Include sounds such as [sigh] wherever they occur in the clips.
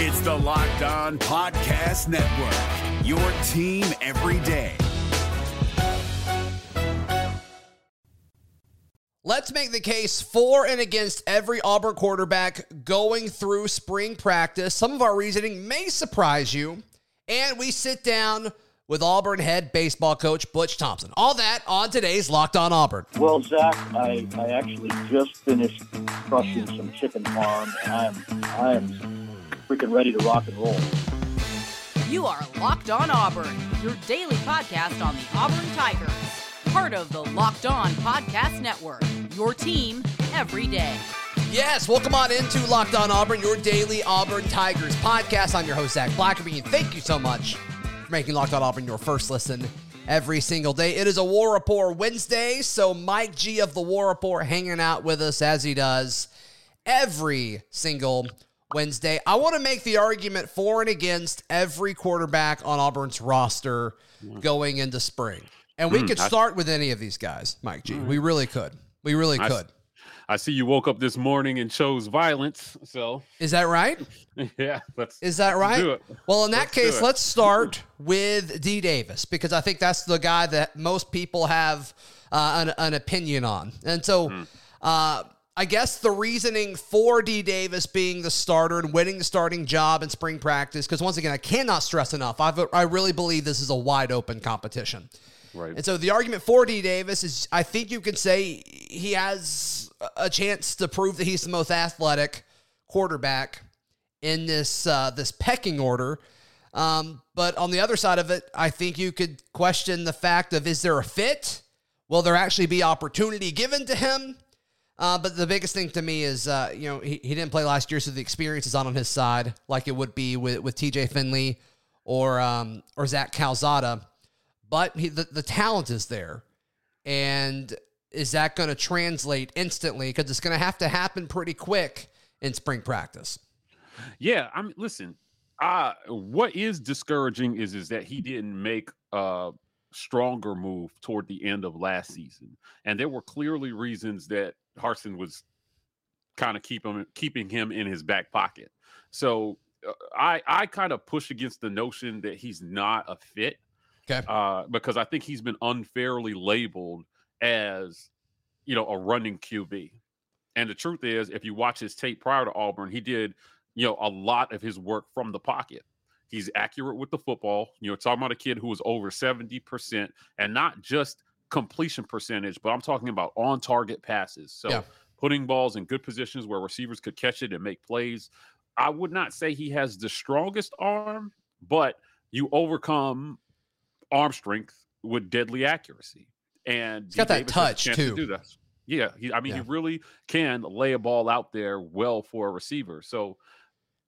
It's the Locked On Podcast Network, your team every day. Let's make the case for and against every Auburn quarterback going through spring practice. Some of our reasoning may surprise you. And we sit down with Auburn head baseball coach Butch Thompson. All that on today's Locked On Auburn. Well, Zac, I, I actually just finished crushing some chicken farm, and I'm I am freaking ready to rock and roll. You are Locked On Auburn, your daily podcast on the Auburn Tigers, part of the Locked On Podcast Network. Your team every day. Yes, welcome on into Locked On Auburn, your daily Auburn Tigers podcast. I'm your host, Zac Blackerby, and thank you so much for making Locked On Auburn your first listen every single day. It is a War Report Wednesday, so Mike G of the War Report hanging out with us as he does every single Wednesday. I want to make the argument for and against every quarterback on Auburn's roster going into spring. And we Mm, could I- start with any of these guys, Mike G. We really could. We really I- could. I see you woke up this morning and chose violence. So Is that right? [laughs] yeah, let's. Is that right? Well, in that Let's case, let's start with D Davis because I think that's the guy that most people have uh, an, an opinion on. And so, Hmm. uh, I guess the reasoning for D Davis being the starter and winning the starting job in spring practice, because once again, I cannot stress enough, I've, I really believe this is a wide open competition. Right. And so the argument for D Davis is I think you can say he has a chance to prove that he's the most athletic quarterback in this uh, this pecking order. Um, but on the other side of it, I think you could question the fact of is there a fit? Will there actually be opportunity given to him? Uh, but the biggest thing to me is, uh, you know, he, he didn't play last year, so the experience is not on his side, like it would be with, with TJ Finley or um, or Zach Calzada. But he, the, the talent is there. And is that going to translate instantly? Because it's going to have to happen pretty quick in spring practice. Yeah, I mean, listen. Uh what is discouraging is is that he didn't make a stronger move toward the end of last season, and there were clearly reasons that Harsin was kind of keep him keeping him in his back pocket. So uh, I I kind of push against the notion that he's not a fit. Okay. uh, because I think he's been unfairly labeled as, you know, a running QB. And the truth is, if you watch his tape prior to Auburn, he did, you know, a lot of his work from the pocket. He's accurate with the football. You know, talking about a kid who was over 70% and not just completion percentage, but I'm talking about on target passes. So Yeah. putting balls in good positions where receivers could catch it and make plays. I would not say he has the strongest arm, but you overcome arm strength with deadly accuracy. And He's got that touch, too. To do that. Yeah, he, I mean, Yeah. he really can lay a ball out there well for a receiver. So,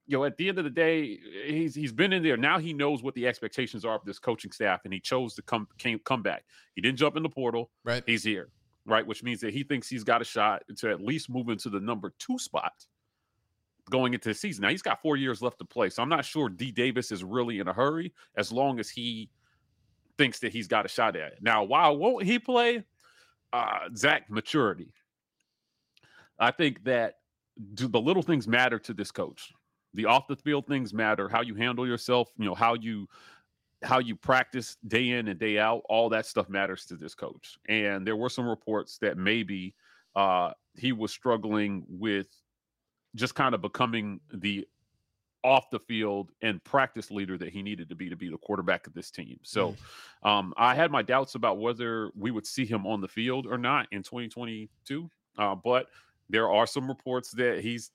you know, at the end of the day, he's he's been in there. Now he knows what the expectations are of this coaching staff, and he chose to come came come back. He didn't jump in the portal. Right. He's here, right? Which means that he thinks he's got a shot to at least move into the number two spot going into the season. Now he's got four years left to play, so I'm not sure D Davis is really in a hurry as long as he thinks that he's got a shot at it. Now, why won't he play? Uh, Zac maturity. I think that do the little things matter to this coach. The off the field things matter. How you handle yourself, you know, how you how you practice day in and day out, all that stuff matters to this coach. And there were some reports that maybe uh, he was struggling with just kind of becoming the off the field and practice leader that he needed to be to be the quarterback of this team. So um, I had my doubts about whether we would see him on the field or not in 2022. Uh, but there are some reports that he's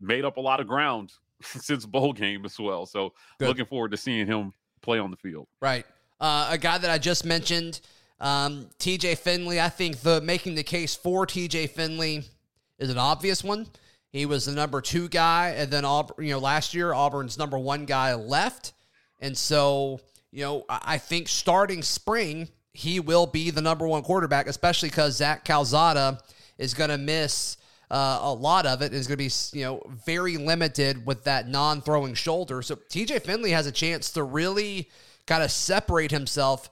made up a lot of ground [laughs] since bowl game as well. So Good. looking forward to seeing him play on the field. Right. Uh, a guy that I just mentioned, um, TJ Finley. I think the making the case for TJ Finley is an obvious one. He was the number two guy, and then Auburn, you know, last year Auburn's number one guy left, and so you know, I I think starting spring he will be the number one quarterback, especially because Zach Calzada is going to miss uh, a lot of it. Is going to be you know very limited with that non-throwing shoulder. So TJ Finley has a chance to really kind of separate himself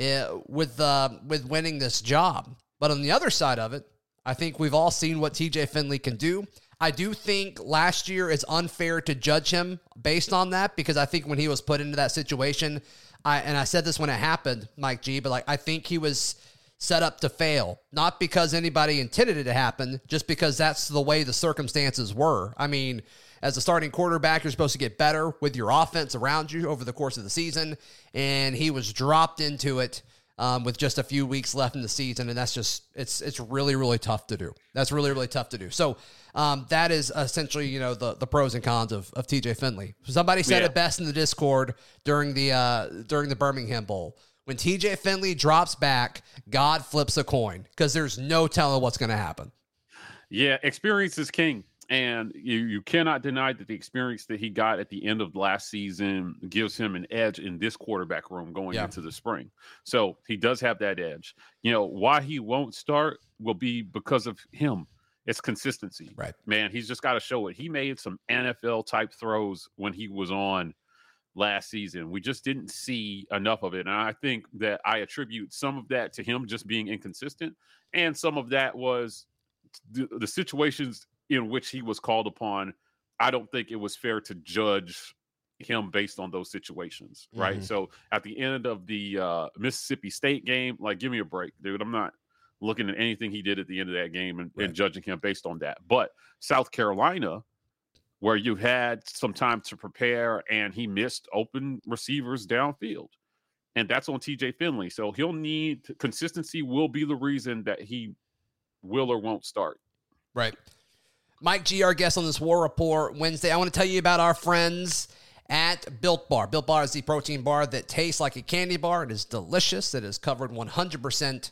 uh, with uh, with winning this job. But on the other side of it, I think we've all seen what TJ Finley can do. I do think last year is unfair to judge him based on that because I think when he was put into that situation, I and I said this when it happened, Mike G, but like I think he was set up to fail, not because anybody intended it to happen, just because that's the way the circumstances were. I mean, as a starting quarterback, you're supposed to get better with your offense around you over the course of the season, and he was dropped into it um, with just a few weeks left in the season, and that's just it's it's really really tough to do. That's really really tough to do. So um, that is essentially you know the the pros and cons of, of TJ Finley. Somebody said Yeah. it best in the Discord during the uh, during the Birmingham Bowl. When TJ Finley drops back, God flips a coin because there's no telling what's going to happen. Yeah, experience is king. And you, you cannot deny that the experience that he got at the end of last season gives him an edge in this quarterback room going Yeah. into the spring. So he does have that edge. You know, why he won't start will be because of him. It's consistency. Right. Man, he's just got to show it. He made some NFL type throws when he was on last season. We just didn't see enough of it. And I think that I attribute some of that to him just being inconsistent. And some of that was the, the situations in which he was called upon. I don't think it was fair to judge him based on those situations. Right. Mhm. So at the end of the uh, Mississippi State game, like, give me a break, dude. I'm not looking at anything he did at the end of that game and, Right. and judging him based on that. But South Carolina, where you had some time to prepare and he missed open receivers downfield. And that's on TJ Finley. So he'll need consistency, will be the reason that he will or won't start. Right. Mike G, our guest on this War Report Wednesday. I want to tell you about our friends at Built Bar. Built Bar is the protein bar that tastes like a candy bar. It is delicious. It is covered 100%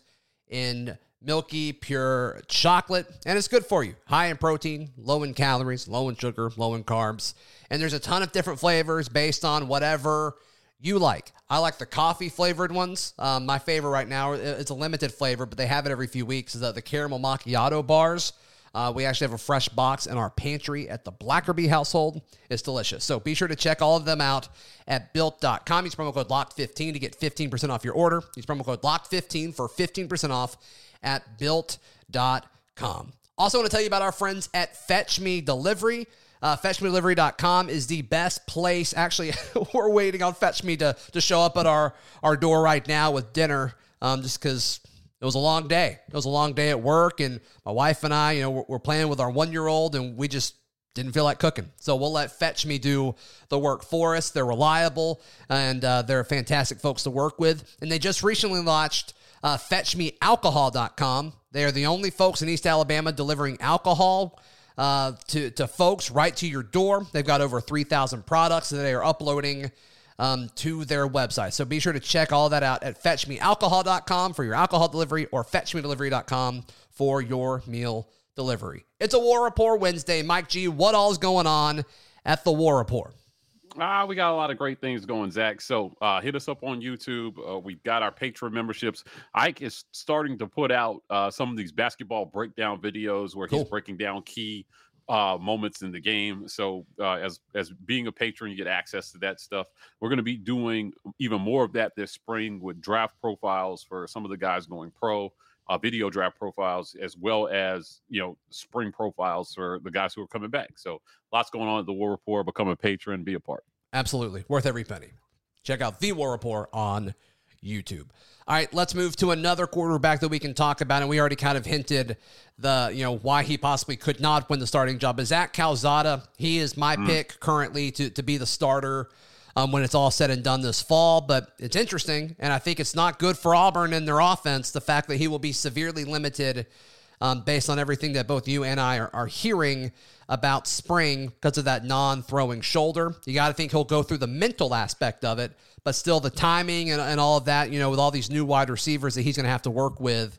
in milky, pure chocolate, and it's good for you. High in protein, low in calories, low in sugar, low in carbs. And there's a ton of different flavors based on whatever you like. I like the coffee flavored ones. Um, my favorite right now, it's a limited flavor, but they have it every few weeks, is uh, the caramel macchiato bars. Uh, we actually have a fresh box in our pantry at the Blackerby household. It's delicious. So be sure to check all of them out at built.com. Use promo code LOCKED15 to get 15% off your order. Use promo code LOCKED15 for 15% off at built.com. Also, want to tell you about our friends at Fetch Me Delivery. Uh, FetchMeDelivery.com is the best place. Actually, [laughs] we're waiting on Fetch Me to, to show up at our, our door right now with dinner um, just because it was a long day. It was a long day at work, and my wife and I, you know, we're, we're playing with our one year old, and we just didn't feel like cooking. So we'll let Fetch Me do the work for us. They're reliable, and uh, they're fantastic folks to work with. And they just recently launched uh, FetchMeAlcohol.com. They are the only folks in East Alabama delivering alcohol uh, to, to folks right to your door. They've got over 3,000 products that they are uploading um, to their website. So be sure to check all that out at fetchmealcohol.com for your alcohol delivery or fetchmedelivery.com for your meal delivery. It's a War Report Wednesday. Mike G, what all's going on at the War Report? Ah, we got a lot of great things going, Zac. So uh, hit us up on YouTube. Uh, we've got our Patreon memberships. Ike is starting to put out uh, some of these basketball breakdown videos where Cool. he's breaking down key uh, moments in the game. So uh, as as being a patron, you get access to that stuff. We're going to be doing even more of that this spring with draft profiles for some of the guys going pro. Uh, video draft profiles as well as you know spring profiles for the guys who are coming back. So lots going on at the War Report. Become a patron, be a part. Absolutely. Worth every penny. Check out The War Report on YouTube. All right, let's move to another quarterback that we can talk about. And we already kind of hinted the, you know, why he possibly could not win the starting job. Is Zach Calzada. He is my pick currently to, to be the starter um, when it's all said and done this fall. But it's interesting. And I think it's not good for Auburn and their offense, the fact that he will be severely limited um, based on everything that both you and I are, are hearing about spring because of that non throwing shoulder. You got to think he'll go through the mental aspect of it, but still the timing and, and all of that, you know, with all these new wide receivers that he's going to have to work with.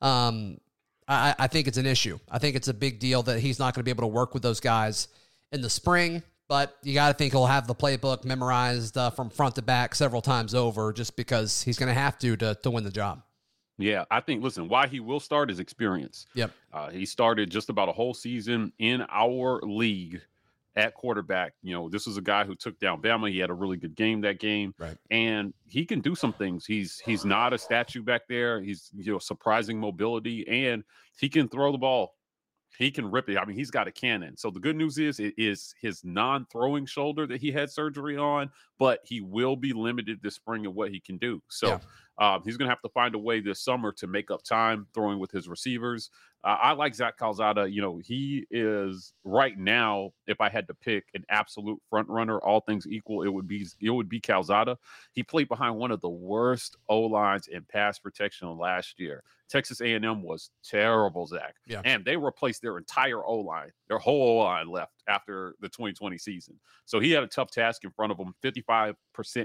Um, I, I think it's an issue. I think it's a big deal that he's not going to be able to work with those guys in the spring. But you got to think he'll have the playbook memorized uh, from front to back several times over, just because he's going to have to to to win the job. Yeah, I think. Listen, why he will start is experience. Yep. Uh, he started just about a whole season in our league at quarterback. You know, this was a guy who took down Bama. He had a really good game that game, Right. and he can do some things. He's he's not a statue back there. He's you know surprising mobility, and he can throw the ball. He can rip it. I mean, he's got a cannon. So the good news is it is his non-throwing shoulder that he had surgery on, but he will be limited this spring in what he can do. So Yeah. uh, he's going to have to find a way this summer to make up time throwing with his receivers. Uh, I like Zach Calzada. You know, he is right now. If I had to pick an absolute front runner, all things equal, it would be it would be Calzada. He played behind one of the worst O lines in pass protection last year. Texas A&M was terrible, Zac. Yeah. and they replaced their entire O line. Their whole O line left after the 2020 season. So he had a tough task in front of him. 55%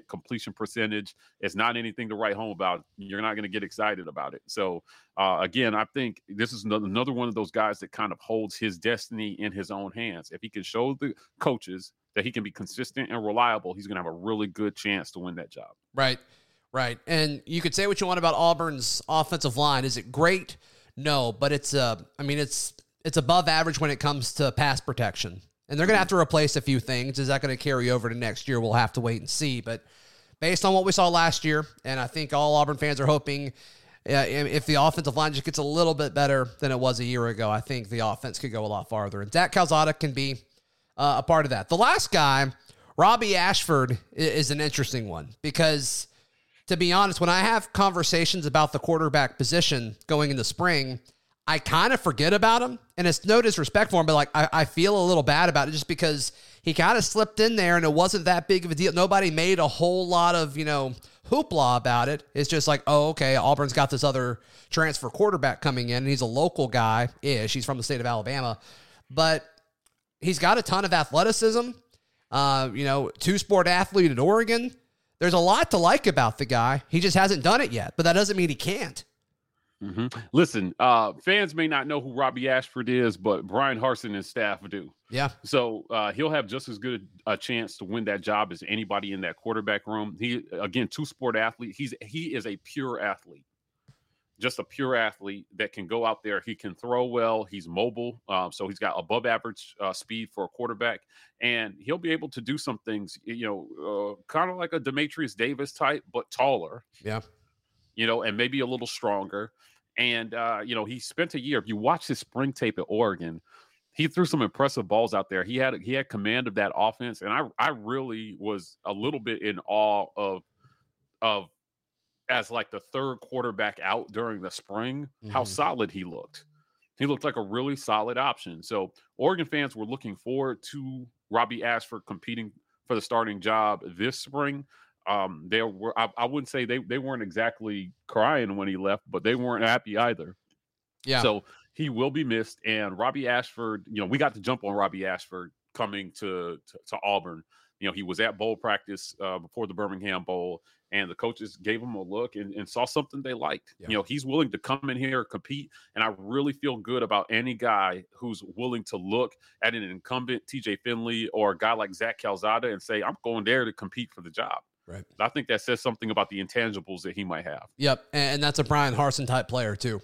completion percentage is not anything to write home about. You're not going to get excited about it. So uh, again, I think this is another one of those guys that kind of holds his destiny in his own hands. If he can show the coaches that he can be consistent and reliable, he's going to have a really good chance to win that job. Right, right. And you could say what you want about Auburn's offensive line. Is it great? No, but it's uh, I mean, it's it's above average when it comes to pass protection. And they're going to have to replace a few things. Is that going to carry over to next year? We'll have to wait and see. But based on what we saw last year, and I think all Auburn fans are hoping. Uh, if the offensive line just gets a little bit better than it was a year ago, I think the offense could go a lot farther. And Dak Calzada can be uh, a part of that. The last guy, Robbie Ashford, is an interesting one because, to be honest, when I have conversations about the quarterback position going into spring, I kind of forget about him. And it's no disrespect for him, but like I, I feel a little bad about it just because he kind of slipped in there and it wasn't that big of a deal. Nobody made a whole lot of, you know, hoopla about it. It's just like, oh, okay, Auburn's got this other transfer quarterback coming in, and he's a local guy ish. He's from the state of Alabama. But he's got a ton of athleticism. Uh, you know, two sport athlete at Oregon. There's a lot to like about the guy. He just hasn't done it yet, but that doesn't mean he can't. Listen, uh, fans may not know who Robbie Ashford is, but Bryan Harsin and staff do. Yeah. So uh, he'll have just as good a chance to win that job as anybody in that quarterback room. He again, two sport athlete. He's he is a pure athlete, just a pure athlete that can go out there. He can throw well. He's mobile, um, so he's got above average uh, speed for a quarterback, and he'll be able to do some things. You know, uh, kind of like a Dematrius Davis type, but taller Yeah. you know, and maybe a little stronger. And uh, you know, he spent a year. If you watch his spring tape at Oregon, he threw some impressive balls out there. He had he had command of that offense, and I I really was a little bit in awe of of as like the third quarterback out during the spring, how Mhm. solid he looked. He looked like a really solid option. So Oregon fans were looking forward to Robbie Ashford competing for the starting job this spring. Um, they were I, I wouldn't say they they weren't exactly crying when he left, but they weren't happy either. Yeah. So he will be missed. And Robbie Ashford, you know, we got to jump on Robbie Ashford coming to to, to Auburn. You know, he was at bowl practice uh, before the Birmingham Bowl, and the coaches gave him a look and, and saw something they liked. Yeah. You know, he's willing to come in here compete, and I really feel good about any guy who's willing to look at an incumbent TJ Finley or a guy like Zach Calzada and say, "I'm going there to compete for the job." Right. I think that says something about the intangibles that he might have. Yep. And that's a Bryan Harsin type player too.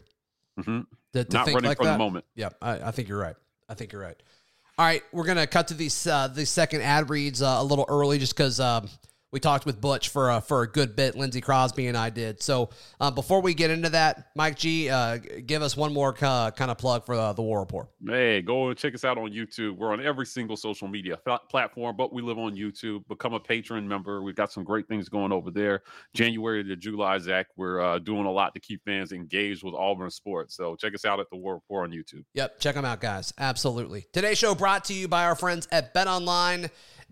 hmm To, to Not think running like from that. the moment. Yep, I, I think you're right. I think you're right. All right, we're gonna cut to these uh, the second ad reads uh, a little early, just because um, we talked with Butch for uh, for a good bit. Lindsay Crosby and I did. So uh, before we get into that, Mike G, uh, give us one more uh, kind of plug for uh, the War Report. Hey, go and check us out on YouTube. We're on every single social media pla- platform, but we live on YouTube. Become a patron member. We've got some great things going over there. January to July, Zac, we're uh, doing a lot to keep fans engaged with Auburn sports. So check us out at the War Report on YouTube. Yep, check them out, guys. Absolutely. Today's show brought to you by our friends at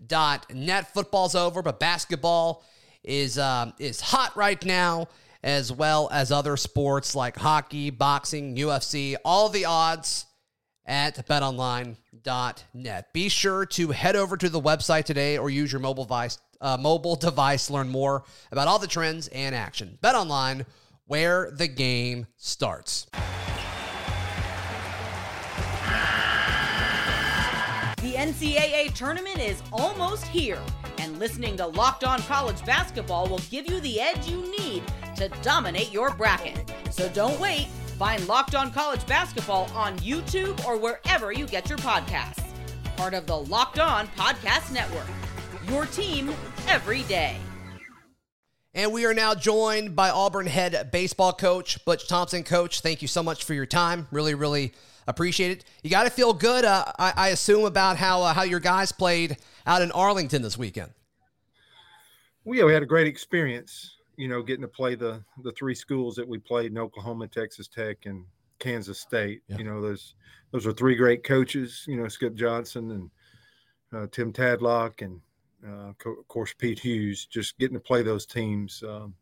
BetOnline.net. Football's over, but basketball is um, is hot right now, as well as other sports like hockey, boxing, UFC. All the odds at betonline.net. Be sure to head over to the website today or use your mobile device uh, mobile device learn more about all the trends and action. BetOnline, where the game starts. NCAA tournament is almost here, and listening to Locked On College Basketball will give you the edge you need to dominate your bracket. So don't wait. Find Locked On College Basketball on YouTube or wherever you get your podcasts. Part of the Locked On Podcast Network. Your team every day. And we are now joined by Auburn head baseball coach Butch Thompson. Coach, thank you so much for your time. Really, really appreciate it. You got to feel good, uh, I, I, assume, about how uh, how your guys played out in Arlington this weekend. Well, yeah, we had a great experience. You know, getting to play the the three schools that we played in Oklahoma, Texas Tech, and Kansas State. Yeah. You know, those those are three great coaches. You know, Skip Johnson and uh, Tim Tadlock and uh, of course, Pete Hughes, just getting to play those teams. Um,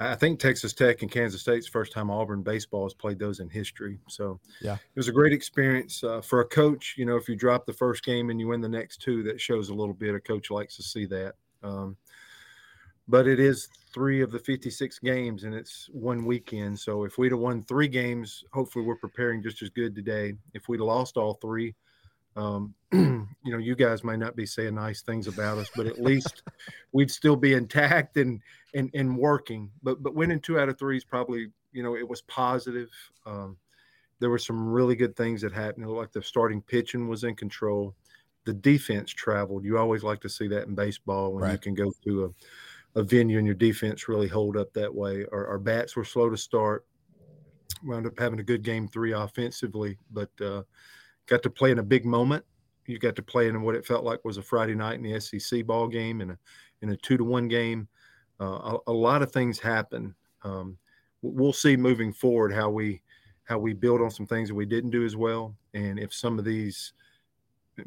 I think Texas Tech and Kansas State's first time Auburn baseball has played those in history. So yeah, it was a great experience uh, for a coach. You know, if you drop the first game and you win the next two, that shows a little bit. A coach likes to see that. Um, but it is three of the 56 games and it's one weekend. So if we'd have won three games, hopefully we're preparing just as good today. If we'd lost all three, um, [clears throat] you know, you guys may not be saying nice things about us, but at least [laughs] we'd still be intact and and and working. But but winning two out of three is probably you know it was positive. Um, there were some really good things that happened. Like the starting pitching was in control. The defense traveled. You always like to see that in baseball when right. you can go to a, a venue and your defense really hold up that way. Our, our bats were slow to start. Wound up having a good game three offensively, but uh, got to play in a big moment. You got to play in what it felt like was a Friday night in the SEC ball game and a in a two to one game. Uh, a, a, lot of things happen. Um, we'll see moving forward how we how we build on some things that we didn't do as well, and if some of these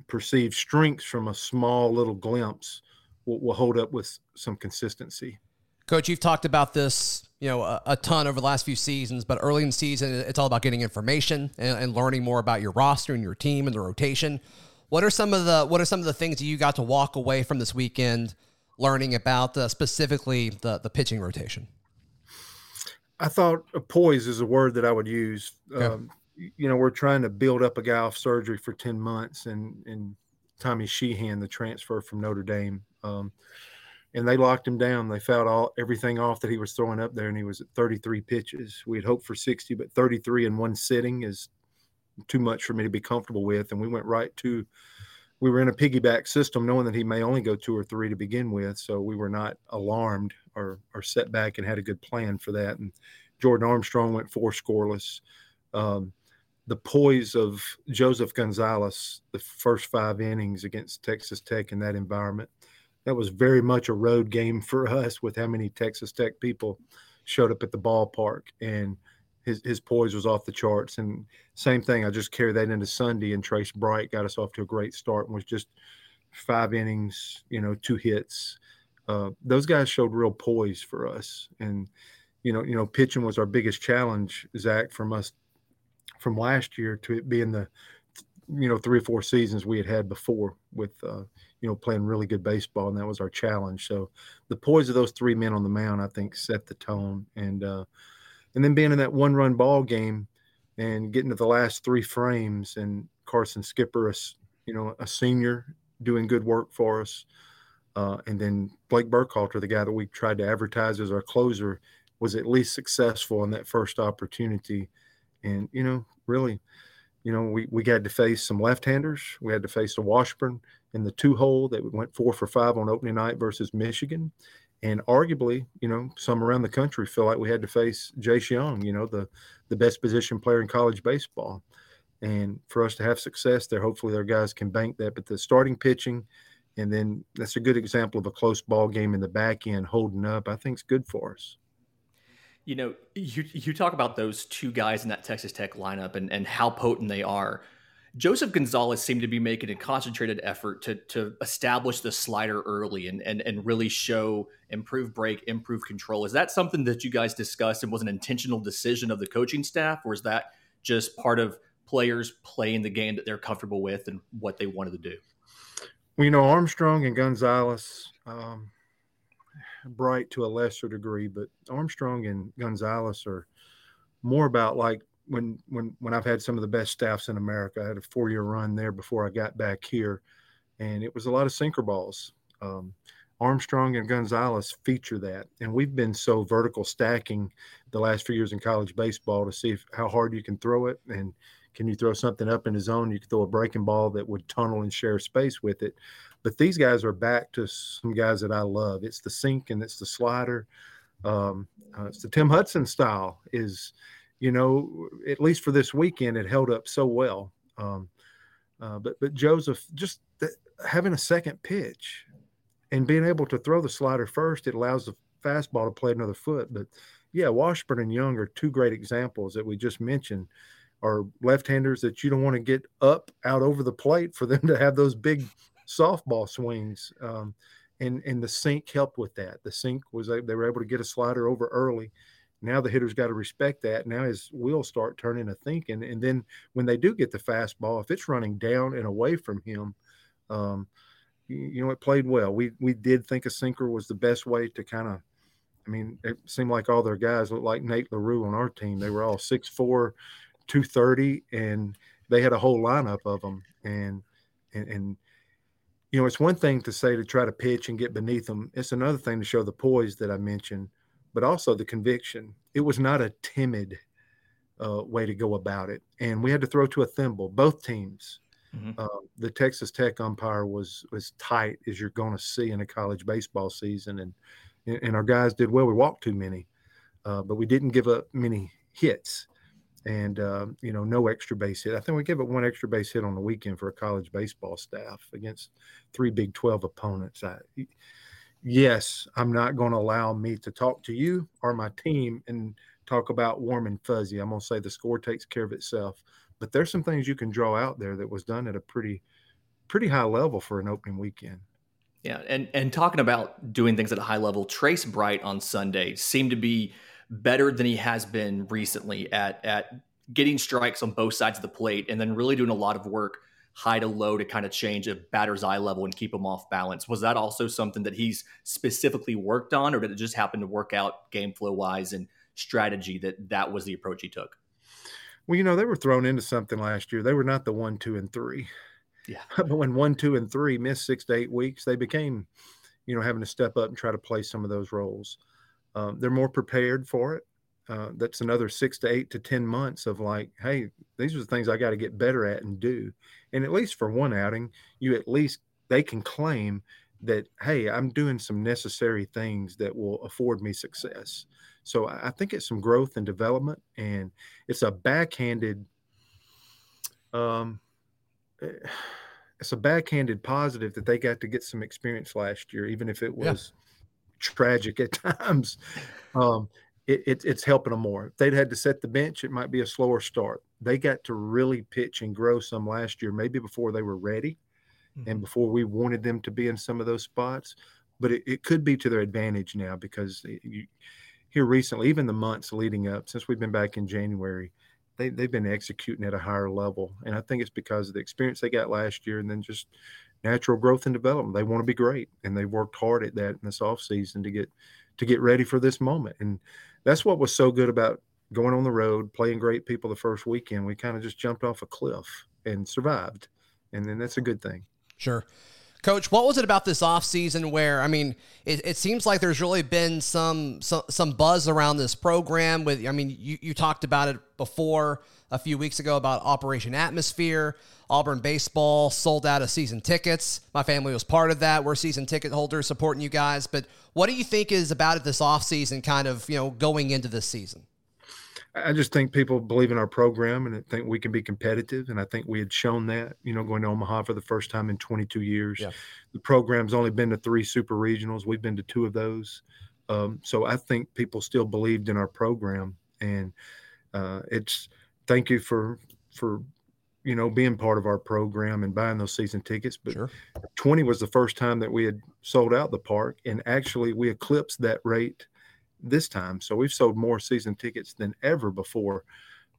perceived strengths from a small little glimpse will, will hold up with some consistency. Coach, you've talked about this, you know, a, a, ton over the last few seasons, but early in the season, it's all about getting information and, and, learning more about your roster and your team and the rotation. What are some of the What are some of the things that you got to walk away from this weekend, learning about uh, specifically the the pitching rotation? I thought poise is a word that I would use. Okay. Um, you know, we're trying to build up a guy off surgery for ten months, and and Tommy Sheehan, the transfer from Notre Dame. Um, and they locked him down. They fouled all everything off that he was throwing up there, and he was at 33 pitches. We had hoped for 60, but 33 in one sitting is too much for me to be comfortable with. And we went right to we were in a piggyback system, knowing that he may only go two or three to begin with. So we were not alarmed or or set back and had a good plan for that. And Jordan Armstrong went four scoreless. Um, the poise of Joseph Gonzalez, the first five innings against Texas Tech in that environment that was very much a road game [laughs] for us with how many Texas Tech people showed up at the ballpark and his his poise was off the charts. And same thing, I just carried that into Sunday and Trace Bright got us off to a great start and was just five innings, you know, two hits. Uh, those guys showed real poise for us. And, you know, you know, pitching was our biggest challenge, Zac, from us from last year to it being the you know three or four seasons we had had before with uh, you know playing really good baseball, and that was our challenge. So the poise of those three men on the mound, I think, set the tone, and uh, and then being in that one run ball game and getting to the last three frames, and Carson Skipper, a, you know, a senior doing good work for us. Uh, and then Blake Burkhalter, the guy that we tried to advertise as our closer, was at least successful in that first opportunity. And, you know, really, you know, we, we had to face some left-handers. We had to face a Washburn in the two hole that went four for five on opening night versus Michigan. And arguably, you know, some around the country feel like we had to face Jace Jung, you know, the the best position player in college baseball. And for us to have success there, hopefully their guys can bank that. But the starting pitching, and then that's a good example of a close ball game in the back end holding up. I think is good for us you know, you you talk about those two guys in that Texas Tech lineup and, and how potent they are. Joseph Gonzalez seemed to be making a concentrated effort to to establish the slider early and and and really show improved break, improved control. Is that something that you guys discussed and was an intentional decision of the coaching staff, or is that just part of players playing the game that they're comfortable with and what they wanted to do? Well, you know, Armstrong and Gonzalez. Um, Bright to a lesser degree, but Armstrong and Gonzalez are more about like when when when I've had some of the best staffs in America. I had a four year run there before I got back here, and it was a lot of sinker balls. Um, Armstrong and Gonzalez feature that, and we've been so vertical stacking the last few years in college baseball to see if, how hard you can throw it and Can you throw something up in the zone? You can throw a breaking ball that would tunnel and share space with it. But these guys are back to some guys that I love. It's the sink and it's the slider. Um, uh, it's the Tim Hudson style. Is you know at least for this weekend it held up so well. Um, uh, but but Joseph just th- having a second pitch and being able to throw the slider first, it allows the fastball to play another foot. But yeah, Washburn and Jung are two great examples that we just mentioned. Are left-handers that you don't want to get up out over the plate for them to have those big softball swings. Um, and and the sink helped with that. The sink was they were able to get a slider over early. Now the hitter's got to respect that. Now his wheels start turning to thinking, and then when they do get the fastball, if it's running down and away from him, um, you know, it played well. We we did think a sinker was the best way to kind of. I mean, it seemed like all their guys looked like Nate LaRue on our team. They were all 6'4", 230, and they had a whole lineup of them. And and, and you know, it's one thing to say to try to pitch and get beneath them. It's another thing to show the poise that I mentioned, but also the conviction. It was not a timid uh, way to go about it, and we had to throw to a thimble. Both teams Mm-hmm. Uh, the Texas Tech umpire was as tight as you're going to see in a college baseball season, and and our guys did well. We walked too many, uh, but we didn't give up many hits, and uh, you know no extra base hit. I think we gave up one extra base hit on the weekend for a college baseball staff against three Big Twelve opponents. I, yes, I'm not going to allow me to talk to you or my team and talk about warm and fuzzy. I'm going to say the score takes care of itself but there's some things you can draw out there that was done at a pretty pretty high level for an opening weekend. Yeah, and and talking about doing things at a high level, Trace Bright on Sunday seemed to be better than he has been recently at at getting strikes on both sides of the plate, and then really doing a lot of work high to low to kind of change a batter's eye level and keep him off balance. Was that also something that he's specifically worked on, or did it just happen to work out game flow wise and strategy that that was the approach he took? Well, you know, they were thrown into something last year. They were not the one, two, and three. Yeah. [laughs] but when one, two, and three missed six to eight weeks, they became, you know, having to step up and try to play some of those roles. Um, they're more prepared for it. Uh, that's another six to eight to 10 months of like, hey, these are the things I got to get better at and do. And at least for one outing, you at least, they can claim that, hey, I'm doing some necessary things that will afford me success. So I think it's some growth and development, and it's a backhanded, um, eh, it's a backhanded positive that they got to get some experience last year, even if it was yeah. Tragic at [laughs] times. Um, it, it, it's helping them more. If they'd had to set the bench, it might be a slower start. They got to really pitch and grow some last year, maybe before they were ready mm-hmm. and before we wanted them to be in some of those spots. But it, it could be to their advantage now because you, here recently, even the months leading up since we've been back in January, they, they've been executing at a higher level. And I think it's because of the experience they got last year and then just natural growth and development. They want to be great and they worked hard at that in this offseason to get to get ready for this moment. And that's what was so good about going on the road, playing great people the first weekend. We kind of just jumped off a cliff and survived. And then that's a good thing. Sure. Coach, what was it about this offseason where, I mean, it, it, seems like there's really been some, some some buzz around this program with, I mean, you, you talked about it before a few weeks ago about Operation Atmosphere. Auburn baseball sold out of season tickets. My family was part of that. We're season ticket holders supporting you guys. But what do you think is about it this offseason kind of, you know, going into this season? I just think people believe in our program and think we can be competitive. And I think we had shown that, you know, going to Omaha for the first time in 22 years. Yeah. The program's only been to three super regionals. We've been to two of those. Um, so I think people still believed in our program. And uh, it's thank you for, for, you know, being part of our program and buying those season tickets. But sure. 20 was the first time that we had sold out the park. And actually, we eclipsed that rate this time. So we've sold more season tickets than ever before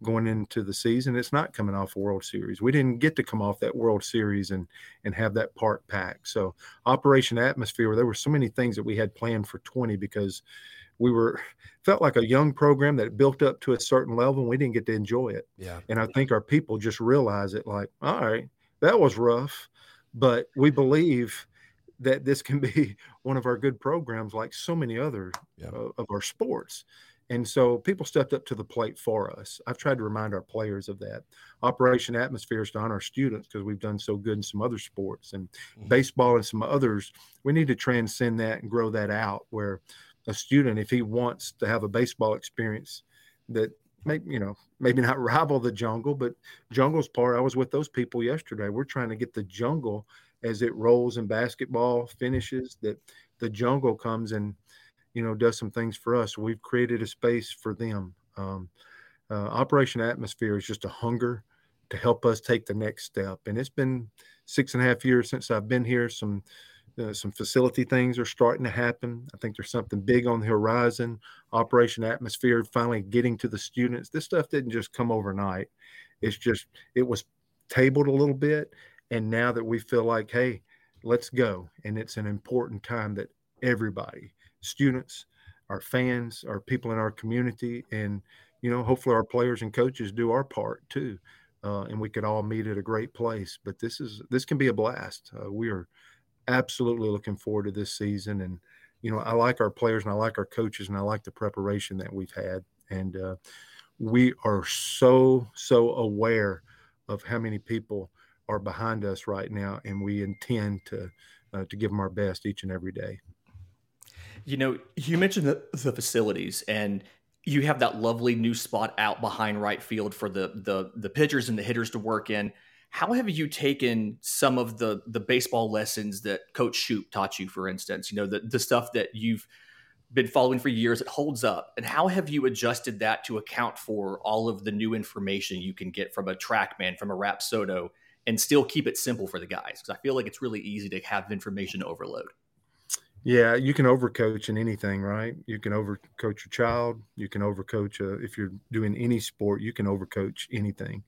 going into the season. It's not coming off a World Series. We didn't get to come off that World Series and and have that park packed. So Operation Atmosphere, there were so many things that we had planned for 20 because we were felt like a young program that built up to a certain level and we didn't get to enjoy it. Yeah. And I think our people just realize it like, all right, that was rough, but we believe that this can be [laughs] one of our good programs like so many other yeah. uh, of our sports And so people stepped up to the plate for us. I've tried to remind our players of that. Operation Atmosphere is to honor our students because we've done so good in some other sports and mm-hmm. baseball and some others. We need to transcend that and grow that out where a student, if he wants to have a baseball experience that maybe you know maybe not [laughs] rival the jungle but jungle's part. I was with those people yesterday. We're trying to get the jungle as it rolls in basketball finishes that the jungle comes and you know does some things for us. We've created a space for them. Um, uh, operation atmosphere is just a hunger to help us take the next step. And it's been six and a half years since i've been here some uh, some facility things are starting to happen. I think there's something big on the horizon. Operation Atmosphere finally getting to the students. This stuff didn't just come overnight. It's just it was tabled a little bit, and now that we feel like, hey, let's go, and it's an important time that everybody, students, our fans, our people in our community, and you know, hopefully our players and coaches do our part too, uh, and we could all meet at a great place. But this is this can be a blast. Uh, we are absolutely looking forward to this season. And, you know, I like our players and I like our coaches and I like the preparation that we've had. And uh, we are so, so aware of how many people are behind us right now. And we intend to, uh, to give them our best each and every day. You know, you mentioned the, the facilities and you have that lovely new spot out behind right field for the the the pitchers and the hitters to work in. How have you taken some of the the baseball lessons that Coach Shoop taught you, for instance? You know, the, the stuff that you've been following for years, it holds up. And how have you adjusted that to account for all of the new information you can get from a trackman, from a Rapsodo, and still keep it simple for the guys? Because I feel like it's really easy to have information overload. Yeah, you can overcoach in anything, right? You can overcoach your child. You can overcoach uh, if you're doing any sport. You can overcoach anything.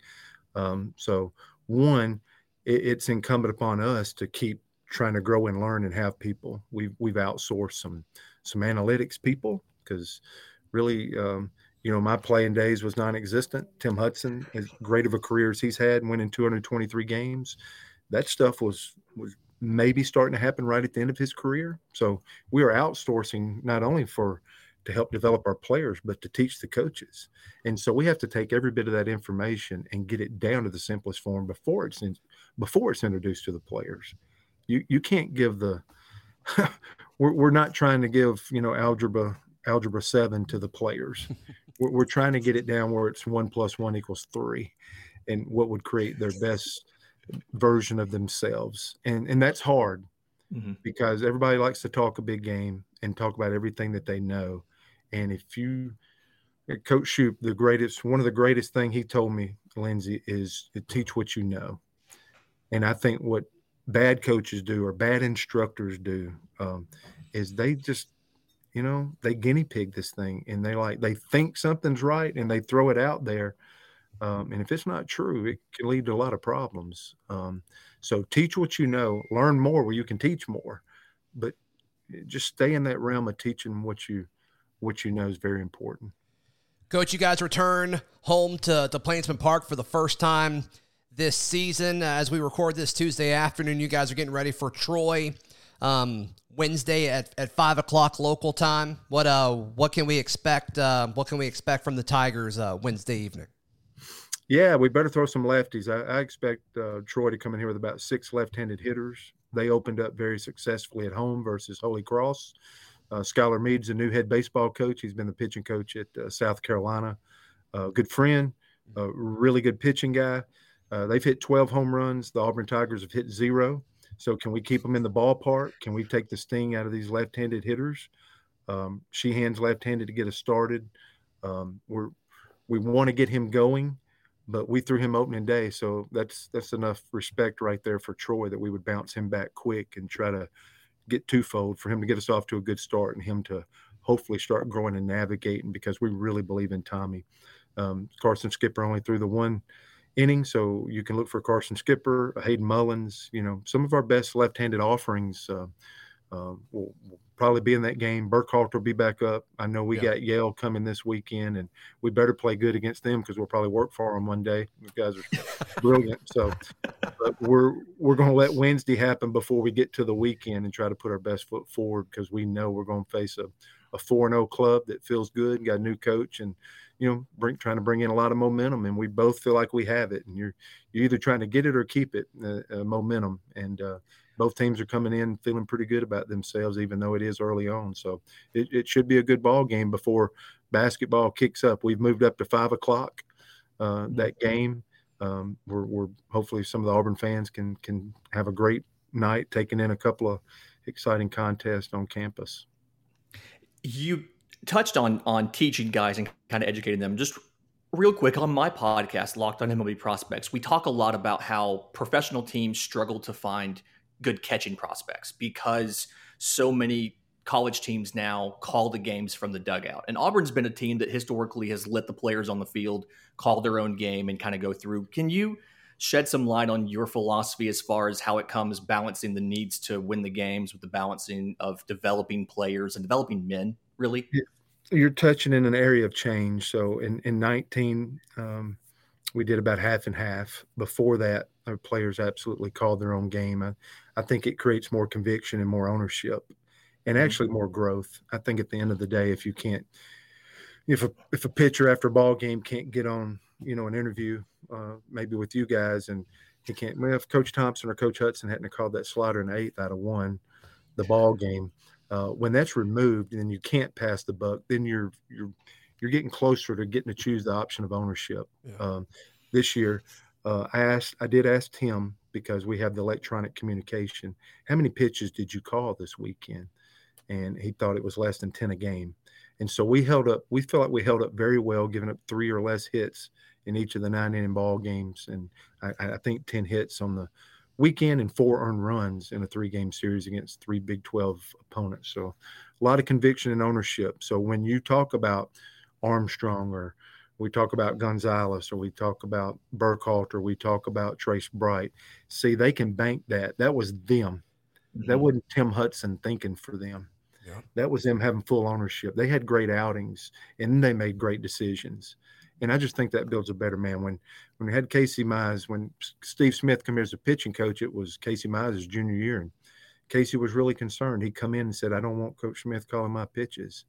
Um, so one, it, it's incumbent upon us to keep trying to grow and learn and have people. We've we've outsourced some some analytics people because really, um, you know, my playing days was non-existent. Tim Hudson, as great of a career as he's had, winning 223 games, that stuff was was maybe starting to happen right at the end of his career. So we are outsourcing not only for to help develop our players, but to teach the coaches. And so we have to take every bit of that information and get it down to the simplest form before it's in, before it's introduced to the players. You you can't give the [laughs] we're, we're not trying to give you know algebra algebra seven to the players. [laughs] we're, we're trying to get it down where it's one plus one equals three, and what would create their best version of themselves. And and that's hard mm-hmm. because everybody likes to talk a big game and talk about everything that they know and if you, Coach Shoop, the greatest, one of the greatest thing he told me, Lindsay, is to teach what you know. And I think what bad coaches do or bad instructors do um, is they just, you know, they guinea pig this thing and they like, they think something's right and they throw it out there. Um, and if it's not true, it can lead to a lot of problems. Um, so teach what you know, learn more where you can teach more, but just stay in that realm of teaching what you which you know is very important. Coach, you guys return home to, to Plainsman Park for the first time this season. As we record this Tuesday afternoon, you guys are getting ready for Troy um, Wednesday at, at five o'clock local time. What uh what can we expect? Uh, what can we expect from the Tigers uh, Wednesday evening? Yeah, we better throw some lefties. I, I expect uh, Troy to come in here with about six left-handed hitters. They opened up very successfully at home versus Holy Cross. Uh, Skylar Meade's a new head baseball coach. He's been the pitching coach at uh, South Carolina. Uh, good friend, a really good pitching guy. Uh, they've hit 12 home runs. The Auburn Tigers have hit zero. So can we keep them in the ballpark? Can we take the sting out of these left-handed hitters? Um, Sheehan's left-handed to get us started. Um, we're we want to get him going, but we threw him opening day, so that's that's enough respect right there for Troy that we would bounce him back quick and try to get twofold for him to get us off to a good start and him to hopefully start growing and navigating because we really believe in Tommy. Um, Carson Skipper only threw the one inning, so you can look for Carson Skipper, Hayden Mullins. You know, some of our best left-handed offerings uh, uh, will, will, probably be in that game. Burkhalter will be back up. I know we yeah. got Yale coming this weekend, and we better play good against them because we'll probably work for them one day. You guys are [laughs] brilliant. So, but we're we're going to let Wednesday happen before we get to the weekend and try to put our best foot forward because we know we're going to face a, a four and zero oh club that feels good, got a new coach, and you know, bring, trying to bring in a lot of momentum, and we both feel like we have it. And you're you're either trying to get it or keep it, uh, uh, momentum. And uh, both teams are coming in feeling pretty good about themselves, even though it is early on. So it, it should be a good ball game before basketball kicks up. We've moved up to five o'clock uh, that game. Um, we're, we're hopefully some of the Auburn fans can can have a great night, taking in a couple of exciting contests on campus. You touched on on teaching guys and kind of educating them. Just real quick on my podcast, Locked on MLB Prospects, we talk a lot about how professional teams struggle to find good catching prospects because so many college teams now call the games from the dugout. And Auburn's been a team that historically has let the players on the field call their own game and kind of go through. Can you shed some light on your philosophy as far as how it comes balancing the needs to win the games with the balancing of developing players and developing men, really? You're touching in an area of change. So in, in 19, um, we did about half and half. Before that, our players absolutely called their own game. I, I think it creates more conviction and more ownership and mm-hmm. actually more growth. I think at the end of the day, if you can't, if a if a pitcher after a ball game can't get on, you know, an interview, uh, maybe with you guys, and he can't. Well, if Coach Thompson or Coach Hudson hadn't called that slider in the eighth out of one, the ball game, uh, when that's removed and you can't pass the buck, then you're you're you're getting closer to getting to choose the option of ownership. Yeah. Um, this year, uh, I asked, I did ask Tim because we have the electronic communication. How many pitches did you call this weekend? And he thought it was less than 10 a game. And so we held up, we felt like we held up very well, giving up three or less hits in each of the nine inning ball games. And I, I think 10 hits on the weekend and four earned runs in a three game series against three Big 12 opponents. So a lot of conviction and ownership. So when you talk about Armstrong or we talk about Gonzalez or we talk about Burkhalter, we talk about Trace Bright. See, they can bank that. That was them. Mm-hmm. That wasn't Tim Hudson thinking for them. Yeah. That was them having full ownership. They had great outings and they made great decisions. And I just think that builds a better man. When when we had Casey Mize, when Steve Smith came here as a pitching coach, it was Casey Mize's junior year. And Casey was really concerned. He'd come in and said, I don't want Coach Smith calling my pitches.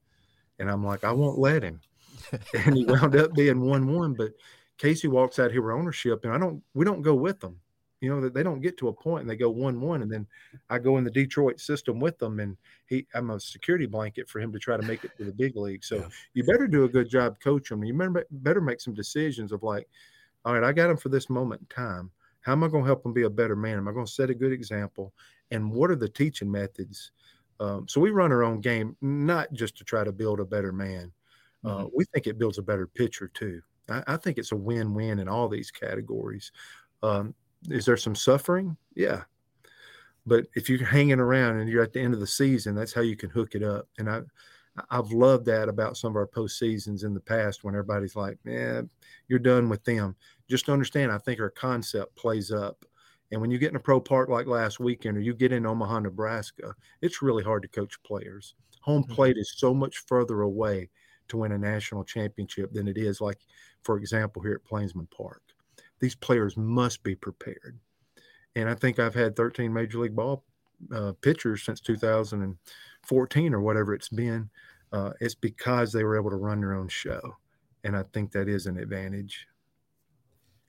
And I'm like, I won't let him. [laughs] and he wound up being one one. But Casey walks out here with ownership, and I don't. We don't go with them. You know that they don't get to a point and they go one one, and then I go in the Detroit system with them, and he I'm a security blanket for him to try to make it to the big league. So yeah. you better do a good job coaching him. You better better make some decisions of like, all right, I got him for this moment in time. How am I going to help him be a better man? Am I going to set a good example? And what are the teaching methods? Um, so we run our own game, not just to try to build a better man, uh, mm-hmm. we think it builds a better pitcher too. I, I, think it's a win-win in all these categories. Um, is there some suffering? Yeah, but if you're hanging around and you're at the end of the season, that's how you can hook it up. And I, I've loved that about some of our postseasons in the past when everybody's like, "Man, you're done with them." Just understand, I think our concept plays up. And when you get in a pro park like last weekend, or you get in Omaha, Nebraska, it's really hard to coach players. Home mm-hmm. plate is so much further away to win a national championship than it is like, for example, here at Plainsman Park. These players must be prepared. And I think I've had 13 Major League Ball uh, pitchers since 2014 or whatever it's been. Uh, it's because they were able to run their own show. And I think that is an advantage.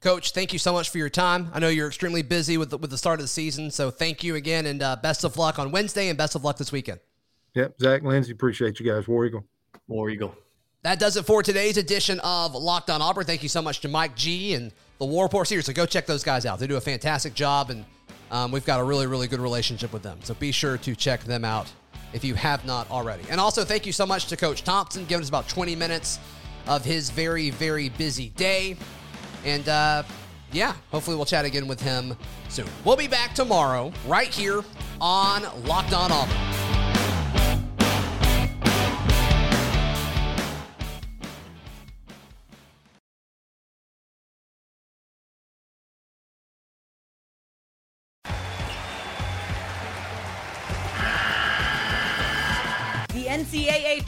Coach, thank you so much for your time. I know you're extremely busy with the, with the start of the season, so thank you again, and uh, best of luck on Wednesday, and best of luck this weekend. Yep, Zac Lindsay, appreciate you guys. War Eagle. War Eagle. That does it for today's edition of Locked On Auburn. Thank you so much to Mike G and the War Rapport Seriously, go check those guys out. They do a fantastic job, and um, we've got a really, really good relationship with them. So be sure to check them out if you have not already. And also, thank you so much to Coach Thompson, giving us about 20 minutes of his very, very busy day. And uh, yeah, hopefully we'll chat again with him soon. We'll be back tomorrow, right here on Locked On Auburn.